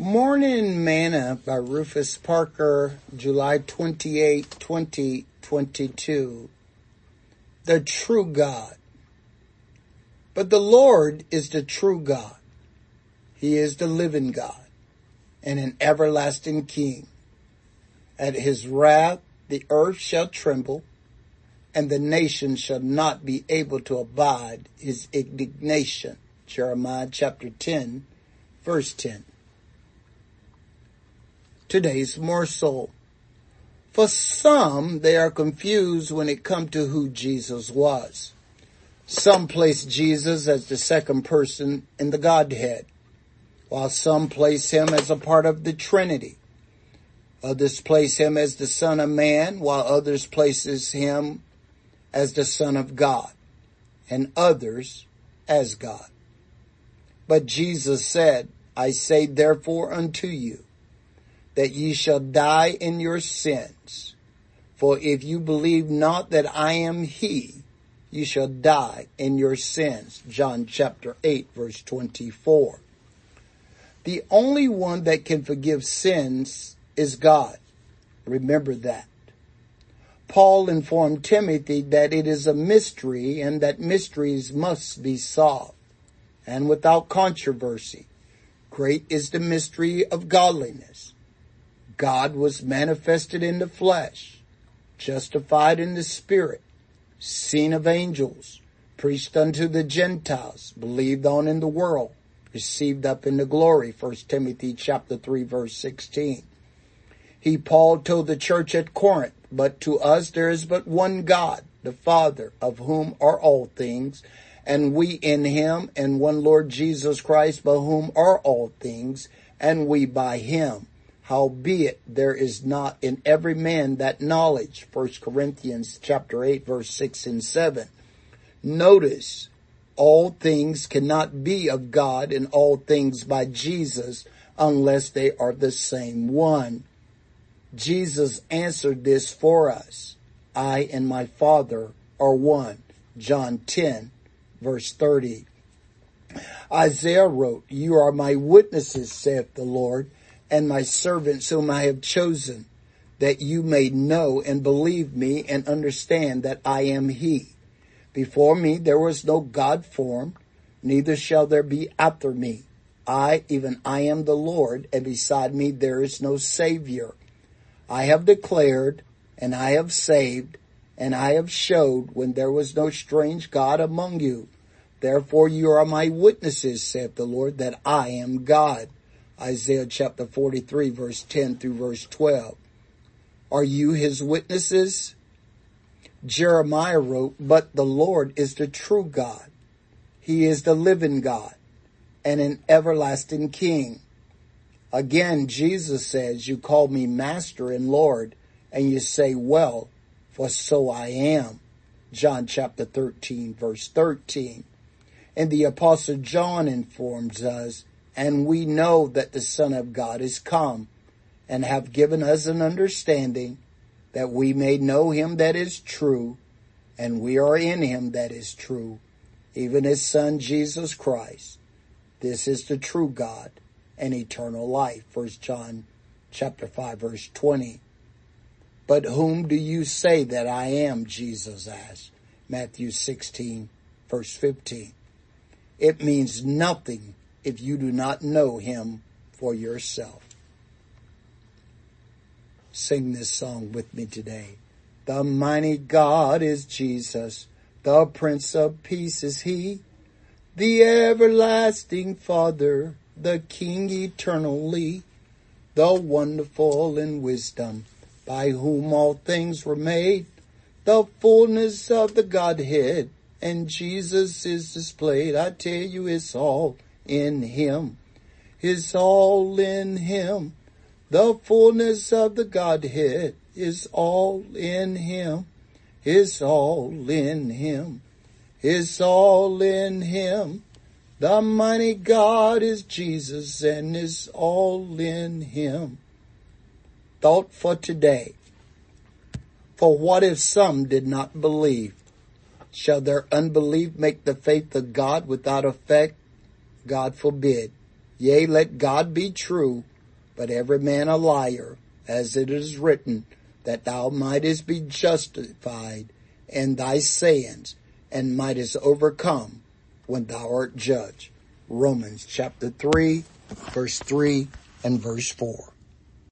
Morning Manna by Rufus Parker, July 28, 2022. The true God. But the Lord is the true God. He is the living God and an everlasting King. At his wrath the earth shall tremble and the nations shall not be able to abide his indignation. Jeremiah chapter 10 verse 10 today's morsel. For some, they are confused when it comes to who Jesus was. Some place Jesus as the second person in the Godhead, while some place him as a part of the Trinity. Others place him as the Son of Man, while others places him as the Son of God, and others as God. But Jesus said, I say therefore unto you, that ye shall die in your sins. For if you believe not that I am he, you shall die in your sins. John chapter 8 verse 24. The only one that can forgive sins is God. Remember that. Paul informed Timothy that it is a mystery and that mysteries must be solved and without controversy. Great is the mystery of godliness. God was manifested in the flesh, justified in the spirit, seen of angels, preached unto the Gentiles, believed on in the world, received up into glory. 1 Timothy chapter 3 verse 16. He, Paul, told the church at Corinth, but to us there is but one God, the Father, of whom are all things, and we in him, and one Lord Jesus Christ, by whom are all things, and we by him. Howbeit there is not in every man that knowledge. 1 Corinthians chapter 8 verse 6 and 7. Notice all things cannot be of God and all things by Jesus unless they are the same one. Jesus answered this for us. I and my Father are one. John 10 verse 30. Isaiah wrote, You are my witnesses, saith the Lord, and my servants whom I have chosen, that you may know and believe me and understand that I am he. Before me there was no God formed, neither shall there be after me. I, even I am the Lord, and beside me there is no Savior. I have declared, and I have saved, and I have showed when there was no strange God among you. Therefore you are my witnesses, saith the Lord, that I am God. Isaiah chapter 43 verse 10 through verse 12. Are you his witnesses? Jeremiah wrote, but the Lord is the true God. He is the living God and an everlasting King. Again, Jesus says, you call me master and Lord and you say, well, for so I am. John chapter 13 verse 13. And the apostle John informs us and we know that the Son of God is come and have given us an understanding that we may know him that is true and we are in him that is true, even his son Jesus Christ. This is the true God and eternal life. First John chapter 5 verse 20. But whom do you say that I am? Jesus asked. Matthew 16 verse 15. It means nothing if you do not know him for yourself. Sing this song with me today. The mighty God is Jesus. The Prince of Peace is he. The everlasting Father, the King eternally, the wonderful in wisdom, by whom all things were made, the fullness of the Godhead, and Jesus is displayed. I tell you it's all in him. Is all in him. The fullness of the Godhead is all in him. Is all in him. Is all in him. The mighty God is Jesus and is all in him. Thought for today. For what if some did not believe? Shall their unbelief make the faith of God without effect? God forbid. Yea, let God be true but every man a liar, as it is written, that thou mightest be justified in thy sayings and mightest overcome when thou art judged. Romans chapter 3, verse 3 and verse 4.